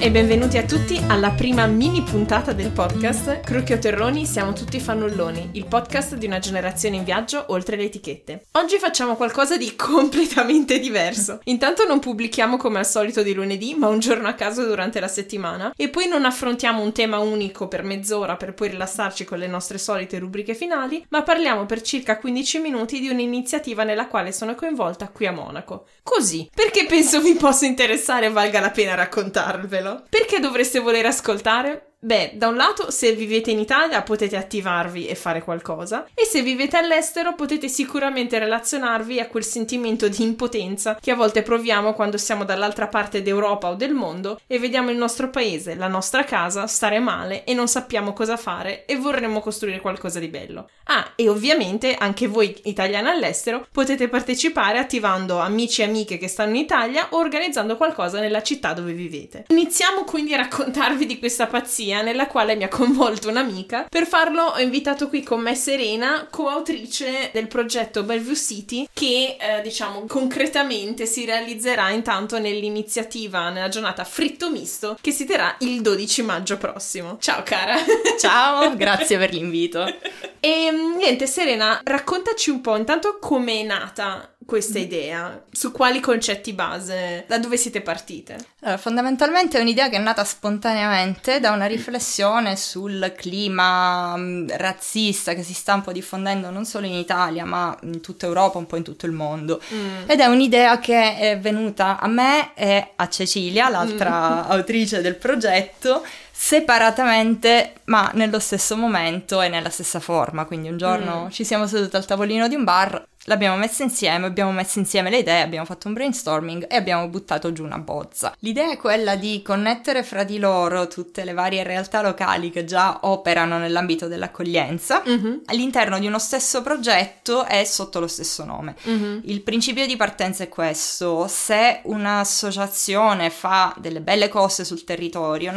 E benvenuti a tutti alla prima mini puntata del podcast Crucchio Terroni siamo tutti fannulloni, il podcast di una generazione in viaggio oltre le etichette. Oggi facciamo qualcosa di completamente diverso. Intanto non pubblichiamo come al solito di lunedì, ma un giorno a caso durante la settimana e poi non affrontiamo un tema unico per mezz'ora per poi rilassarci con le nostre solite rubriche finali, ma parliamo per circa 15 minuti di un'iniziativa nella quale sono coinvolta qui a Monaco. Così, perché penso vi possa interessare e valga la pena raccontarvelo. Perché dovreste voler ascoltare? Beh, da un lato, se vivete in Italia potete attivarvi e fare qualcosa, e se vivete all'estero potete sicuramente relazionarvi a quel sentimento di impotenza che a volte proviamo quando siamo dall'altra parte d'Europa o del mondo e vediamo il nostro paese, la nostra casa, stare male e non sappiamo cosa fare e vorremmo costruire qualcosa di bello. Ah, e ovviamente anche voi italiani all'estero potete partecipare attivando amici e amiche che stanno in Italia o organizzando qualcosa nella città dove vivete. Iniziamo quindi a raccontarvi di questa pazzia nella quale mi ha coinvolto un'amica. Per farlo ho invitato qui con me Serena, coautrice del progetto Bellevue City, che eh, diciamo concretamente si realizzerà intanto nell'iniziativa nella giornata fritto misto che si terrà il 12 maggio prossimo. Ciao cara! Ciao, grazie per l'invito. E niente, Serena, raccontaci un po' intanto com'è nata questa idea? Su quali concetti base? Da dove siete partite? Allora, fondamentalmente è un'idea che è nata spontaneamente da una riflessione sul clima mm, razzista che si sta un po' diffondendo non solo in Italia, ma in tutta Europa, un po' in tutto il mondo. Mm. Ed è un'idea che è venuta a me e a Cecilia, l'altra mm. autrice del progetto, separatamente ma nello stesso momento e nella stessa forma. Quindi un giorno mm. ci siamo seduti al tavolino di un bar L'abbiamo messa insieme, abbiamo messo insieme le idee, abbiamo fatto un brainstorming e abbiamo buttato giù una bozza. L'idea è quella di connettere fra di loro tutte le varie realtà locali che già operano nell'ambito dell'accoglienza mm-hmm. all'interno di uno stesso progetto e sotto lo stesso nome. Mm-hmm. Il principio di partenza è questo: se un'associazione fa delle belle cose sul territorio, mm.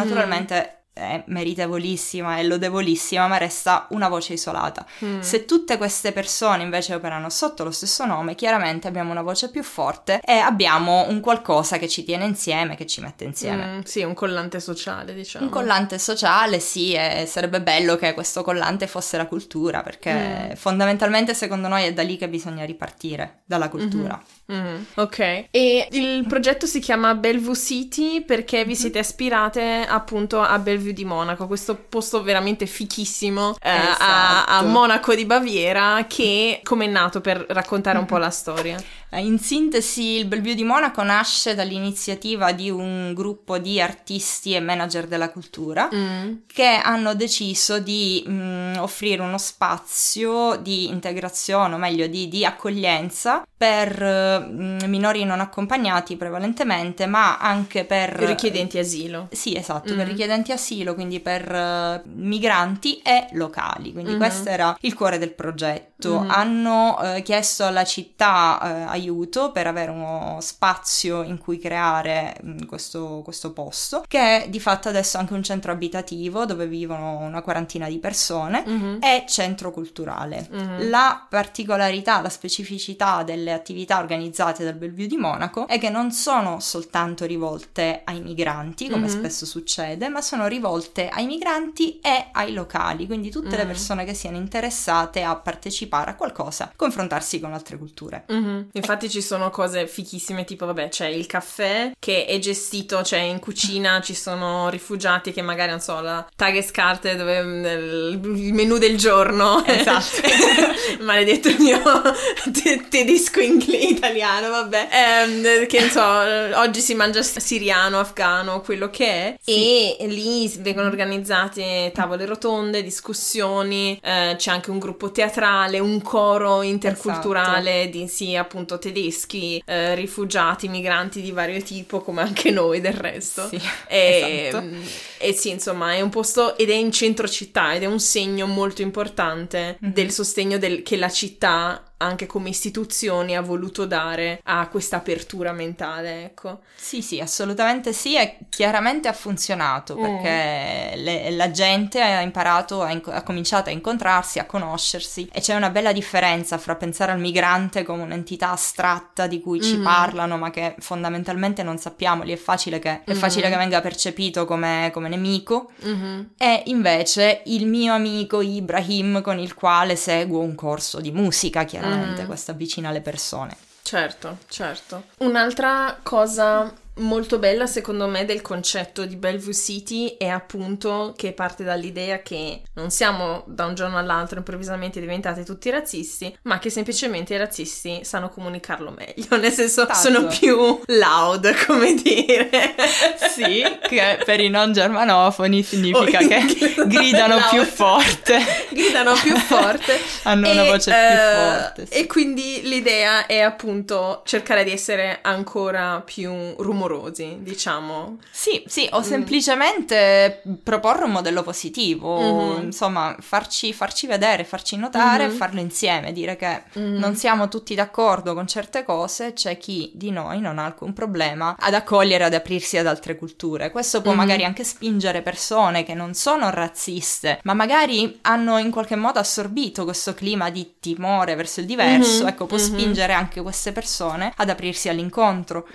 È meritevolissima e lodevolissima, ma resta una voce isolata. Mm. Se tutte queste persone invece operano sotto lo stesso nome, chiaramente abbiamo una voce più forte e abbiamo un qualcosa che ci tiene insieme, che ci mette insieme. Mm, sì, un collante sociale, diciamo. Un collante sociale, sì, e sarebbe bello che questo collante fosse la cultura, perché mm. fondamentalmente secondo noi è da lì che bisogna ripartire, dalla cultura. Mm-hmm. Mm, ok, e il progetto si chiama Bellevue City perché vi siete ispirate appunto a Bellevue di Monaco, questo posto veramente fichissimo eh, esatto. a, a, Monaco di Baviera che come è nato per raccontare un po' la storia? Eh, in sintesi, il Bellevue di Monaco nasce dall'iniziativa di un gruppo di artisti e manager della cultura mm. che hanno deciso di mh, mm, offrire uno spazio di integrazione, o meglio di, di accoglienza per mh, mm, minori non accompagnati prevalentemente, ma anche per richiedenti asilo. Sì, esatto, mm. per richiedenti asilo, quindi per uh, migranti e locali. Quindi mm-hmm. questo era il cuore del progetto. Mm-hmm. Hanno uh, chiesto alla città uh, aiuto per avere uno spazio in cui creare questo, questo posto, che è di fatto adesso anche un centro abitativo dove vivono una quarantina di persone mm-hmm. e centro culturale. Mm-hmm. La particolarità, la specificità delle attività organizzate dal Bellevue di Monaco è che non sono soltanto rivolte ai migranti, come mm-hmm. spesso succede, ma sono rivolte ai migranti e ai locali, quindi tutte le mm. persone che siano interessate a partecipare a qualcosa, confrontarsi con altre culture. Mm-hmm. Infatti ci sono cose fichissime, tipo vabbè c'è il caffè che è gestito, cioè in cucina ci sono rifugiati che magari non so, la Tageskarte dove mm, il menù del giorno. Esatto. Maledetto il mio te- tedesco inglese italiano, vabbè. Eh, che non so, oggi si mangia siriano, afgano, quello che è. Sì. E lì vengono organizzate tavole rotonde, discussioni, eh, c'è anche un gruppo teatrale, un coro interculturale esatto. di sì, appunto tedeschi, eh, rifugiati, migranti di vario tipo, come anche noi del resto. Sì, e, esatto. E sì, insomma, è un posto ed è in centro città ed è un segno molto importante mm-hmm. del sostegno del, che la città anche come istituzioni ha voluto dare a questa apertura mentale, ecco. Sì, sì, assolutamente sì, e chiaramente ha funzionato mm. perché le, la gente ha imparato, ha, ha, cominciato a incontrarsi, a conoscersi e c'è una bella differenza fra pensare al migrante come un'entità astratta di cui ci mm. parlano ma che fondamentalmente non sappiamo, lì è facile che, è facile mm. che venga percepito come, come nemico mm-hmm. e invece il mio amico Ibrahim con il quale seguo un corso di musica, chiaramente mm. questo avvicina le persone. Certo, certo. Un'altra cosa molto bella secondo me del concetto di Bellevue City è appunto che parte dall'idea che non siamo da un giorno all'altro improvvisamente diventati tutti razzisti, ma che semplicemente i razzisti sanno comunicarlo meglio, nel senso Tanto. sono più loud, come dire. Sì, che per i non germanofoni significa oh, che gridano loud. più forte. Gridano più forte. Hanno e, una voce uh, più eh, forte. Sì. E quindi l'idea è appunto cercare di essere ancora più rumorosi amorosi, diciamo. Sì, sì, o mm. semplicemente proporre un modello positivo, mm-hmm. insomma, farci, farci, vedere, farci notare mm-hmm. farlo insieme, dire che mm-hmm. non siamo tutti d'accordo con certe cose, c'è chi di noi non ha alcun problema ad accogliere, ad aprirsi ad altre culture. Questo può mm-hmm. magari anche spingere persone che non sono razziste, ma magari hanno in qualche modo assorbito questo clima di timore verso il diverso, mm-hmm. ecco, può mm-hmm. spingere anche queste persone ad aprirsi all'incontro.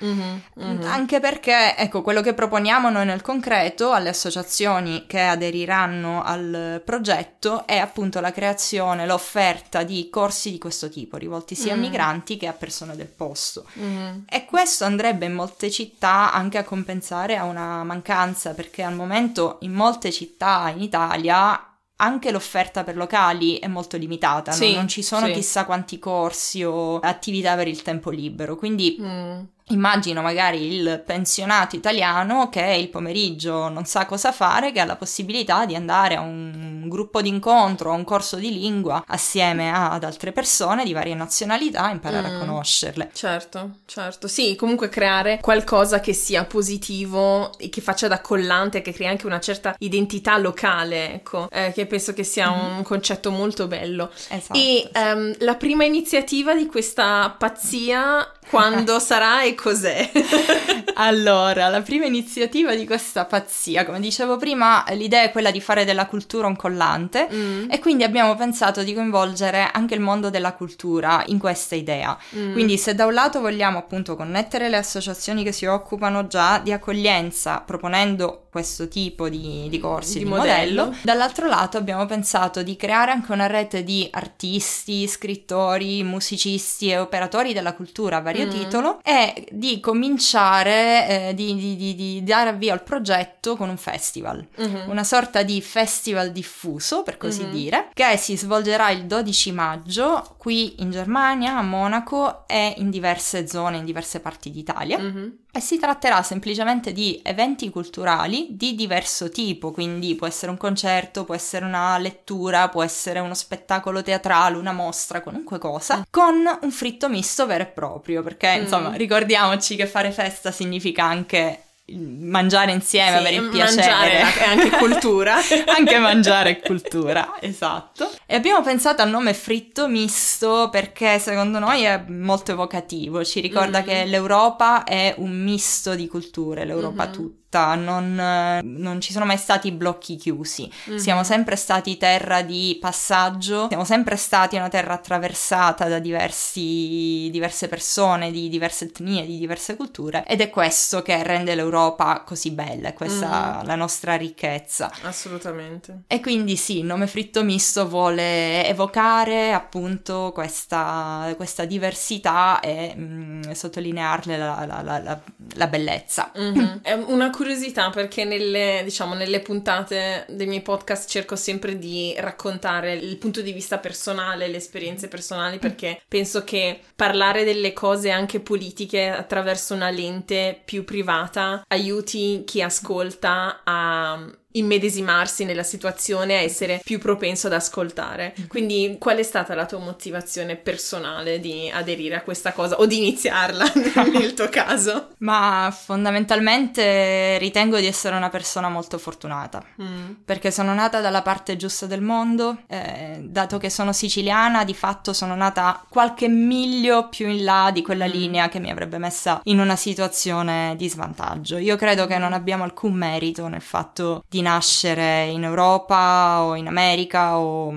Anche anche perché, ecco, quello che proponiamo noi nel concreto alle associazioni che aderiranno al progetto è appunto la creazione, l'offerta di corsi di questo tipo, rivolti sia mm. a migranti che a persone del posto. Mm. E questo andrebbe in molte città anche a compensare a una mancanza, perché al momento in molte città in Italia anche l'offerta per locali è molto limitata, sì, non, non, ci sono sì. chissà quanti corsi o attività per il tempo libero, quindi mm. Immagino magari il pensionato italiano che il pomeriggio non sa cosa fare, che ha la possibilità di andare a un gruppo d'incontro, a un corso di lingua assieme ad altre persone di varie nazionalità e imparare mm, a conoscerle. Certo, certo. Sì, comunque creare qualcosa che sia positivo e che faccia da collante, che crea anche una certa identità locale, ecco, eh, che penso che sia mm. un concetto molto bello. Esatto. E sì. um, la prima iniziativa di questa pazzia quando sarà e cos'è? allora, la prima iniziativa di questa pazzia, come dicevo prima, l'idea è quella di fare della cultura un collante mm. e quindi abbiamo pensato di coinvolgere anche il mondo della cultura in questa idea. Mm. Quindi se da un lato vogliamo appunto connettere le associazioni che si occupano già di accoglienza proponendo questo tipo di, di corsi di, di modello. modello, dall'altro lato abbiamo pensato di creare anche una rete di artisti, scrittori, musicisti e operatori della cultura a vario mm. titolo e di cominciare, eh, di, di, di, dare avvio al progetto con un festival, mm-hmm. una sorta di festival diffuso per così mm-hmm. dire, che si svolgerà il 12 maggio qui in Germania, a Monaco e in diverse zone, in diverse parti d'Italia. Mm-hmm e si tratterà semplicemente di eventi culturali di diverso tipo, quindi può essere un concerto, può essere una lettura, può essere uno spettacolo teatrale, una mostra, qualunque cosa, con un fritto misto vero e proprio, perché mm. insomma ricordiamoci che fare festa significa anche mangiare insieme, sì, avere il piacere. È anche cultura. anche mangiare è cultura, esatto. E abbiamo pensato al nome fritto misto perché secondo noi è molto evocativo, ci ricorda mm-hmm. che l'Europa è un misto di culture, l'Europa mm-hmm. tutta non, non, ci sono mai stati blocchi chiusi, mm-hmm. siamo sempre stati terra di passaggio, siamo sempre stati una terra attraversata da diversi, diverse persone, di diverse etnie, di diverse culture ed è questo che rende l'Europa così bella, questa mm-hmm. la nostra ricchezza. Assolutamente. E quindi sì, il nome fritto misto vuole evocare appunto questa, questa diversità e mh, mm, sottolinearle la, la, la, la bellezza. Mm-hmm. È una curiosità perché nelle, diciamo, nelle puntate dei miei podcast cerco sempre di raccontare il punto di vista personale, le esperienze personali, perché penso che parlare delle cose anche politiche attraverso una lente più privata aiuti chi ascolta a immedesimarsi nella situazione, a essere più propenso ad ascoltare. Mm-hmm. Quindi qual è stata la tua motivazione personale di aderire a questa cosa o di iniziarla nel tuo caso? Ma fondamentalmente ritengo di essere una persona molto fortunata. Mm. Perché sono nata dalla parte giusta del mondo, eh, dato che sono siciliana, di fatto sono nata qualche miglio più in là di quella Mm. linea che mi avrebbe messa in una situazione di svantaggio. Io credo che non abbiamo alcun merito nel fatto di nascere in Europa o in America o,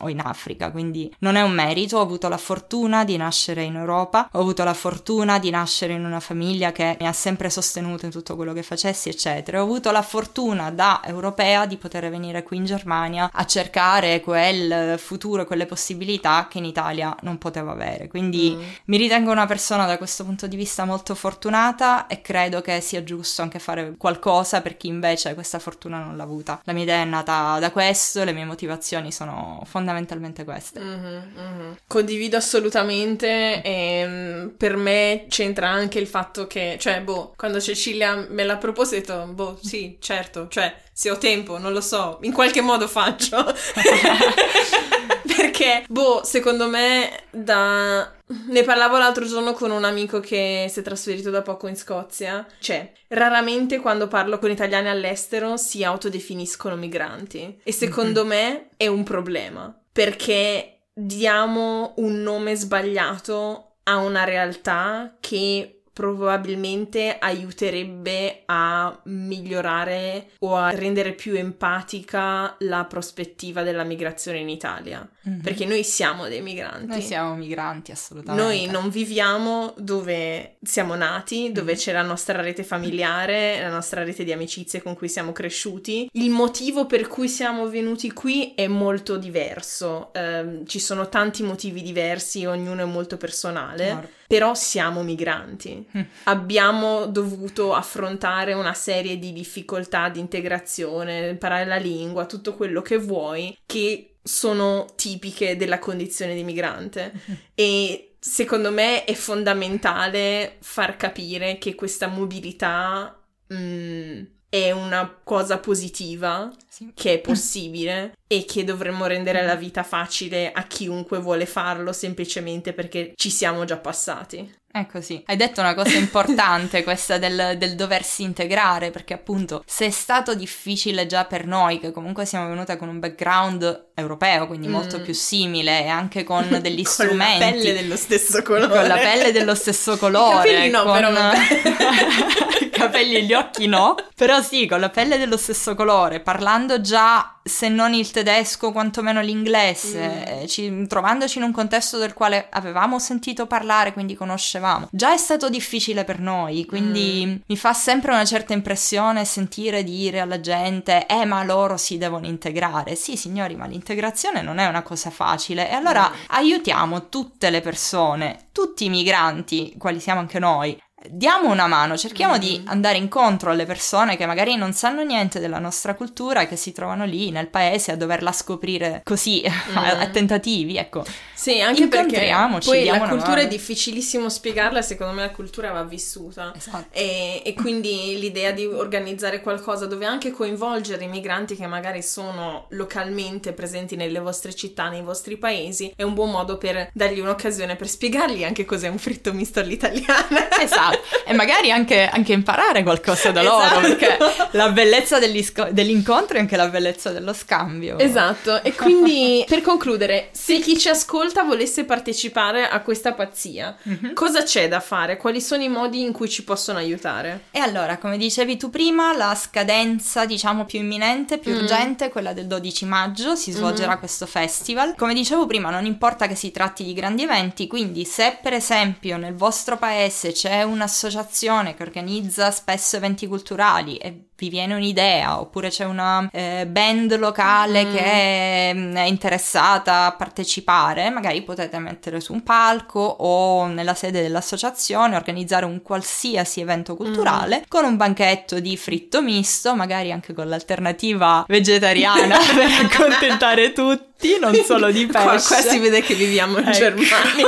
o in Africa, quindi non è un merito, ho avuto la fortuna di nascere in Europa, ho avuto la fortuna di nascere in una famiglia che mi ha sempre sostenuto in tutto quello che facessi, eccetera. Ho avuto la fortuna da europea di poter venire qui in Germania a cercare quel futuro, quelle possibilità che in Italia non potevo avere. Quindi Mm. mi ritengo una persona da questo punto di vista molto fortunata e credo che sia giusto anche fare qualcosa per chi invece questa fortuna non l'ha avuta. La mia idea è nata da questo, le mie motivazioni sono fondamentalmente queste. Mhm, mhm. Condivido assolutamente e mm, per me c'entra anche il fatto che, cioè, boh, quando Cecilia me l'ha proposto ho detto, boh, sì, certo, cioè, se ho tempo, non lo so, in qualche modo faccio. Perché, boh, secondo me da... Ne parlavo l'altro giorno con un amico che si è trasferito da poco in Scozia. Cioè, raramente quando parlo con italiani all'estero si autodefiniscono migranti. E secondo me è un problema. Perché diamo un nome sbagliato a una realtà che probabilmente aiuterebbe a migliorare o a rendere più empatica la prospettiva della migrazione in Italia. Mhm. Perché noi siamo dei migranti. Noi siamo migranti assolutamente. Noi non viviamo dove siamo nati, dove Mhm. c'è la nostra rete familiare, la nostra rete di amicizie con cui siamo cresciuti. Il motivo per cui siamo venuti qui è molto diverso. Ehm, ci sono tanti motivi diversi, ognuno è molto personale. Chiaro. Però siamo migranti. Mm. Abbiamo dovuto affrontare una serie di difficoltà di integrazione, imparare la lingua, tutto quello che vuoi, che sono tipiche della condizione di migrante. E secondo me è fondamentale far capire che questa mobilità mm, è una cosa positiva, Sì. che è possibile e che dovremmo rendere la vita facile a chiunque vuole farlo semplicemente perché ci siamo già passati. È così. Hai detto una cosa importante, questa del, del doversi integrare, perché appunto se è stato difficile già per noi, che comunque siamo venute con un background europeo, quindi molto Mm. più simile, e anche con degli Con strumenti. la pelle dello stesso colore. Con la pelle dello stesso colore. I capelli no, con- però. I capelli e gli occhi no. Però sì, con la pelle dello stesso colore, parlando già, se non il tedesco, quantomeno l'inglese, Mm. eh, ci- trovandoci in un contesto del quale avevamo sentito parlare, quindi conoscevamo. Già è stato difficile per noi, quindi Mm. mi fa sempre una certa impressione sentire dire alla gente, eh ma loro si devono integrare. Sì signori, ma l'integrazione non è una cosa facile. E allora Mm. aiutiamo tutte le persone, tutti i migranti, quali siamo anche noi. Diamo una mano, cerchiamo Mm. di andare incontro alle persone che magari non sanno niente della nostra cultura e che si trovano lì nel paese a doverla scoprire così a, a tentativi, ecco. Sì, anche perché poi la cultura è difficilissimo spiegarla, secondo me la cultura va vissuta. Esatto. E, e quindi l'idea di organizzare qualcosa dove anche coinvolgere i migranti che magari sono localmente presenti nelle vostre città, nei vostri paesi, è un buon modo per dargli un'occasione per spiegargli anche cos'è un fritto misto all'italiana. Esatto, e magari anche, anche imparare qualcosa da loro, Esatto. perché la bellezza dell'incontro è anche la bellezza dello scambio. Esatto, e quindi per concludere, se chi ci ascolta volesse partecipare a questa pazzia, Mhm. cosa c'è da fare? Quali sono i modi in cui ci possono aiutare? E allora, come dicevi tu prima, la scadenza, diciamo, più imminente, più Mm. urgente quella del 12 maggio, si svolgerà Mhm. questo festival. Come dicevo prima, non importa che si tratti di grandi eventi, quindi se per esempio nel vostro paese c'è un'associazione che organizza spesso eventi culturali e vi viene un'idea, oppure c'è una eh, band locale Mm. che mm, è interessata a partecipare, magari potete mettere su un palco o nella sede dell'associazione organizzare un qualsiasi evento culturale con un banchetto di fritto misto, magari anche con l'alternativa vegetariana per accontentare tutti, non solo di pesce. Qua, qua si vede che viviamo in Ecco. Germania.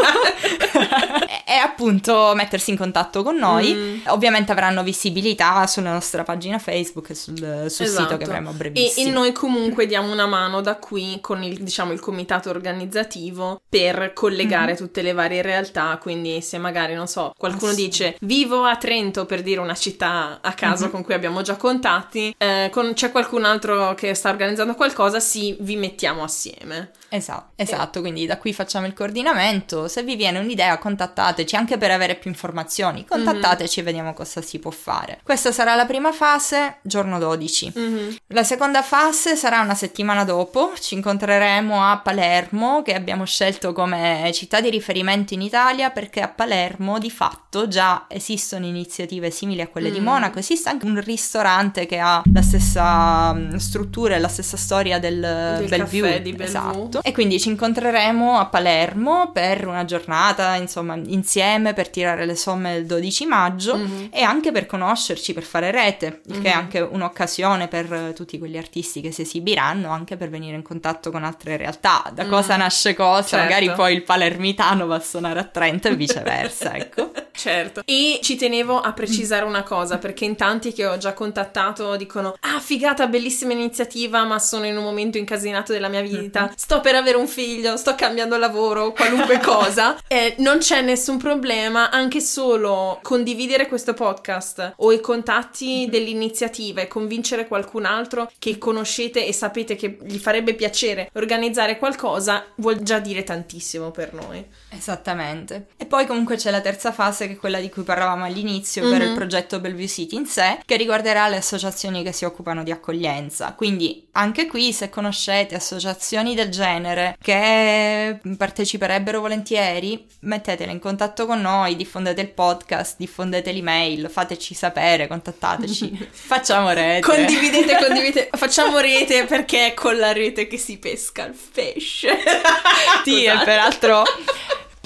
e appunto mettersi in contatto con noi. Mm. Ovviamente avranno visibilità sulla nostra pagina Facebook e sul, sul esatto. sito che avremo a brevissimo. E, e, noi comunque diamo una mano da qui con il, diciamo, il comitato organizzativo per collegare mm. tutte le varie realtà, quindi se magari, non so, qualcuno ah, dice vivo a Trento per dire una città a caso mm-hmm. con cui abbiamo già contatti, eh, con, c'è qualcun altro che sta organizzando qualcosa, sì, vi mettiamo assieme. Esatto, esatto, quindi da qui facciamo il coordinamento. Se vi viene un'idea, contattateci anche per avere più informazioni. Contattateci mm-hmm. e vediamo cosa si può fare. Questa sarà la prima fase, giorno 12. Mm-hmm. La seconda fase sarà una settimana dopo. Ci incontreremo a Palermo, che abbiamo scelto come città di riferimento in Italia perché a Palermo di fatto già esistono iniziative simili a quelle mm-hmm. di Monaco. Esiste anche un ristorante che ha la stessa mm, struttura e la stessa storia del, del Bellevue. Di Bellevue. Esatto. E quindi ci incontreremo a Palermo per una giornata, insomma, insieme per tirare le somme del 12 maggio mm-hmm. e anche per conoscerci, per fare rete, mm-hmm. che è mhm. anche un'occasione per tutti quegli artisti che si esibiranno, anche per venire in contatto con altre realtà. Da mm-hmm. cosa nasce cosa, certo. magari poi il palermitano va a suonare a Trento e viceversa, ecco. Certo. E ci tenevo a precisare una cosa, perché in tanti che ho già contattato dicono "Ah, figata, bellissima iniziativa, ma sono in un momento incasinato della mia vita. Mm-hmm. Sto per avere un figlio, sto cambiando lavoro, qualunque cosa, eh, non c'è nessun problema, anche solo condividere questo podcast o i contatti mm-hmm. dell'iniziativa e convincere qualcun altro che conoscete e sapete che gli farebbe piacere organizzare qualcosa, vuol già dire tantissimo per noi. Esattamente. E poi comunque c'è la terza fase che è quella di cui parlavamo all'inizio, ovvero mm-hmm. il progetto Bellevue City in sé, che riguarderà le associazioni che si occupano di accoglienza. Quindi anche qui se conoscete associazioni del genere, che parteciperebbero volentieri, mettetele in contatto con noi, diffondete il podcast, diffondete l'email, fateci sapere, contattateci, facciamo rete. Condividete, condividete, facciamo rete perché è con la rete che si pesca il pesce. sì, e peraltro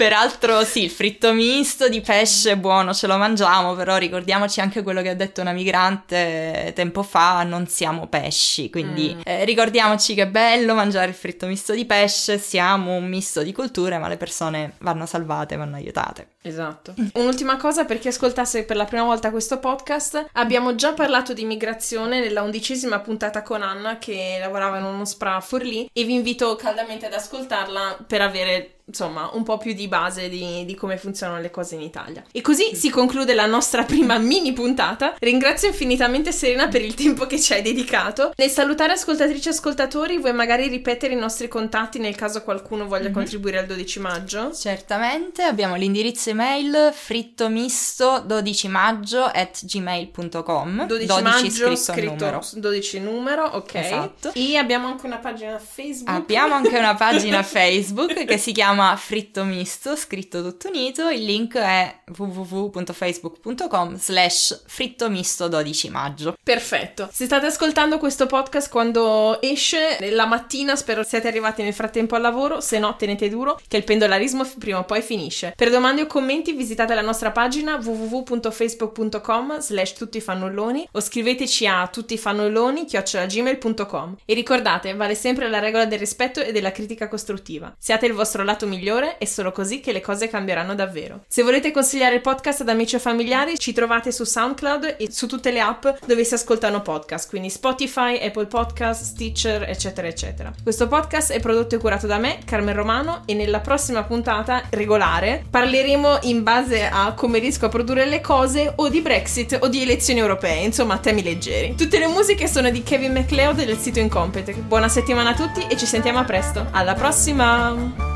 Peraltro sì, il fritto misto di pesce è buono, ce lo mangiamo, però ricordiamoci anche quello che ha detto una migrante tempo fa, non siamo pesci, quindi mm. eh, ricordiamoci che è bello mangiare il fritto misto di pesce, siamo un misto di culture, ma le persone vanno salvate, vanno aiutate. Esatto. Un'ultima cosa per chi ascoltasse per la prima volta questo podcast, abbiamo già parlato di migrazione nella undicesima puntata con Anna che lavorava in uno SPRA a Forlì e vi invito caldamente ad ascoltarla per avere insomma un po' più di base di, di, come funzionano le cose in Italia. E così si conclude la nostra prima mini puntata. Ringrazio infinitamente Serena per il tempo che ci hai dedicato. Nel salutare ascoltatrici e ascoltatori, vuoi magari ripetere i nostri contatti nel caso qualcuno voglia mm-hmm. contribuire al 12 maggio? Certamente, abbiamo l'indirizzo email frittomisto 12 maggio at gmail.com 12, 12 maggio scritto, numero 12 numero, ok. Esatto. E abbiamo anche una pagina Facebook. Abbiamo anche una pagina Facebook che si chiama chiama Fritto Misto, scritto tutto unito, il link è www.facebook.com slash fritto misto 12 maggio. Perfetto. Se state ascoltando questo podcast quando esce, la mattina spero siate arrivati nel frattempo al lavoro, se no tenete duro che il pendolarismo prima o poi finisce. Per domande o commenti visitate la nostra pagina www.facebook.com slash tuttifannulloni o scriveteci a tuttifannulloni chiocciolagmail.com e ricordate, vale sempre la regola del rispetto e della critica costruttiva. Siate il vostro lato migliore, è solo così che le cose cambieranno davvero. Se volete consigliare il podcast ad amici o familiari, ci trovate su SoundCloud e su tutte le app dove si ascoltano podcast, quindi Spotify, Apple Podcast, Stitcher, eccetera, eccetera. Questo podcast è prodotto e curato da me, Carmen Romano, e nella prossima puntata regolare parleremo in base a come riesco a produrre le cose o di Brexit o di elezioni europee, insomma temi leggeri. Tutte le musiche sono di Kevin MacLeod del sito Incompetech. Buona settimana a tutti e ci sentiamo a presto. Alla prossima!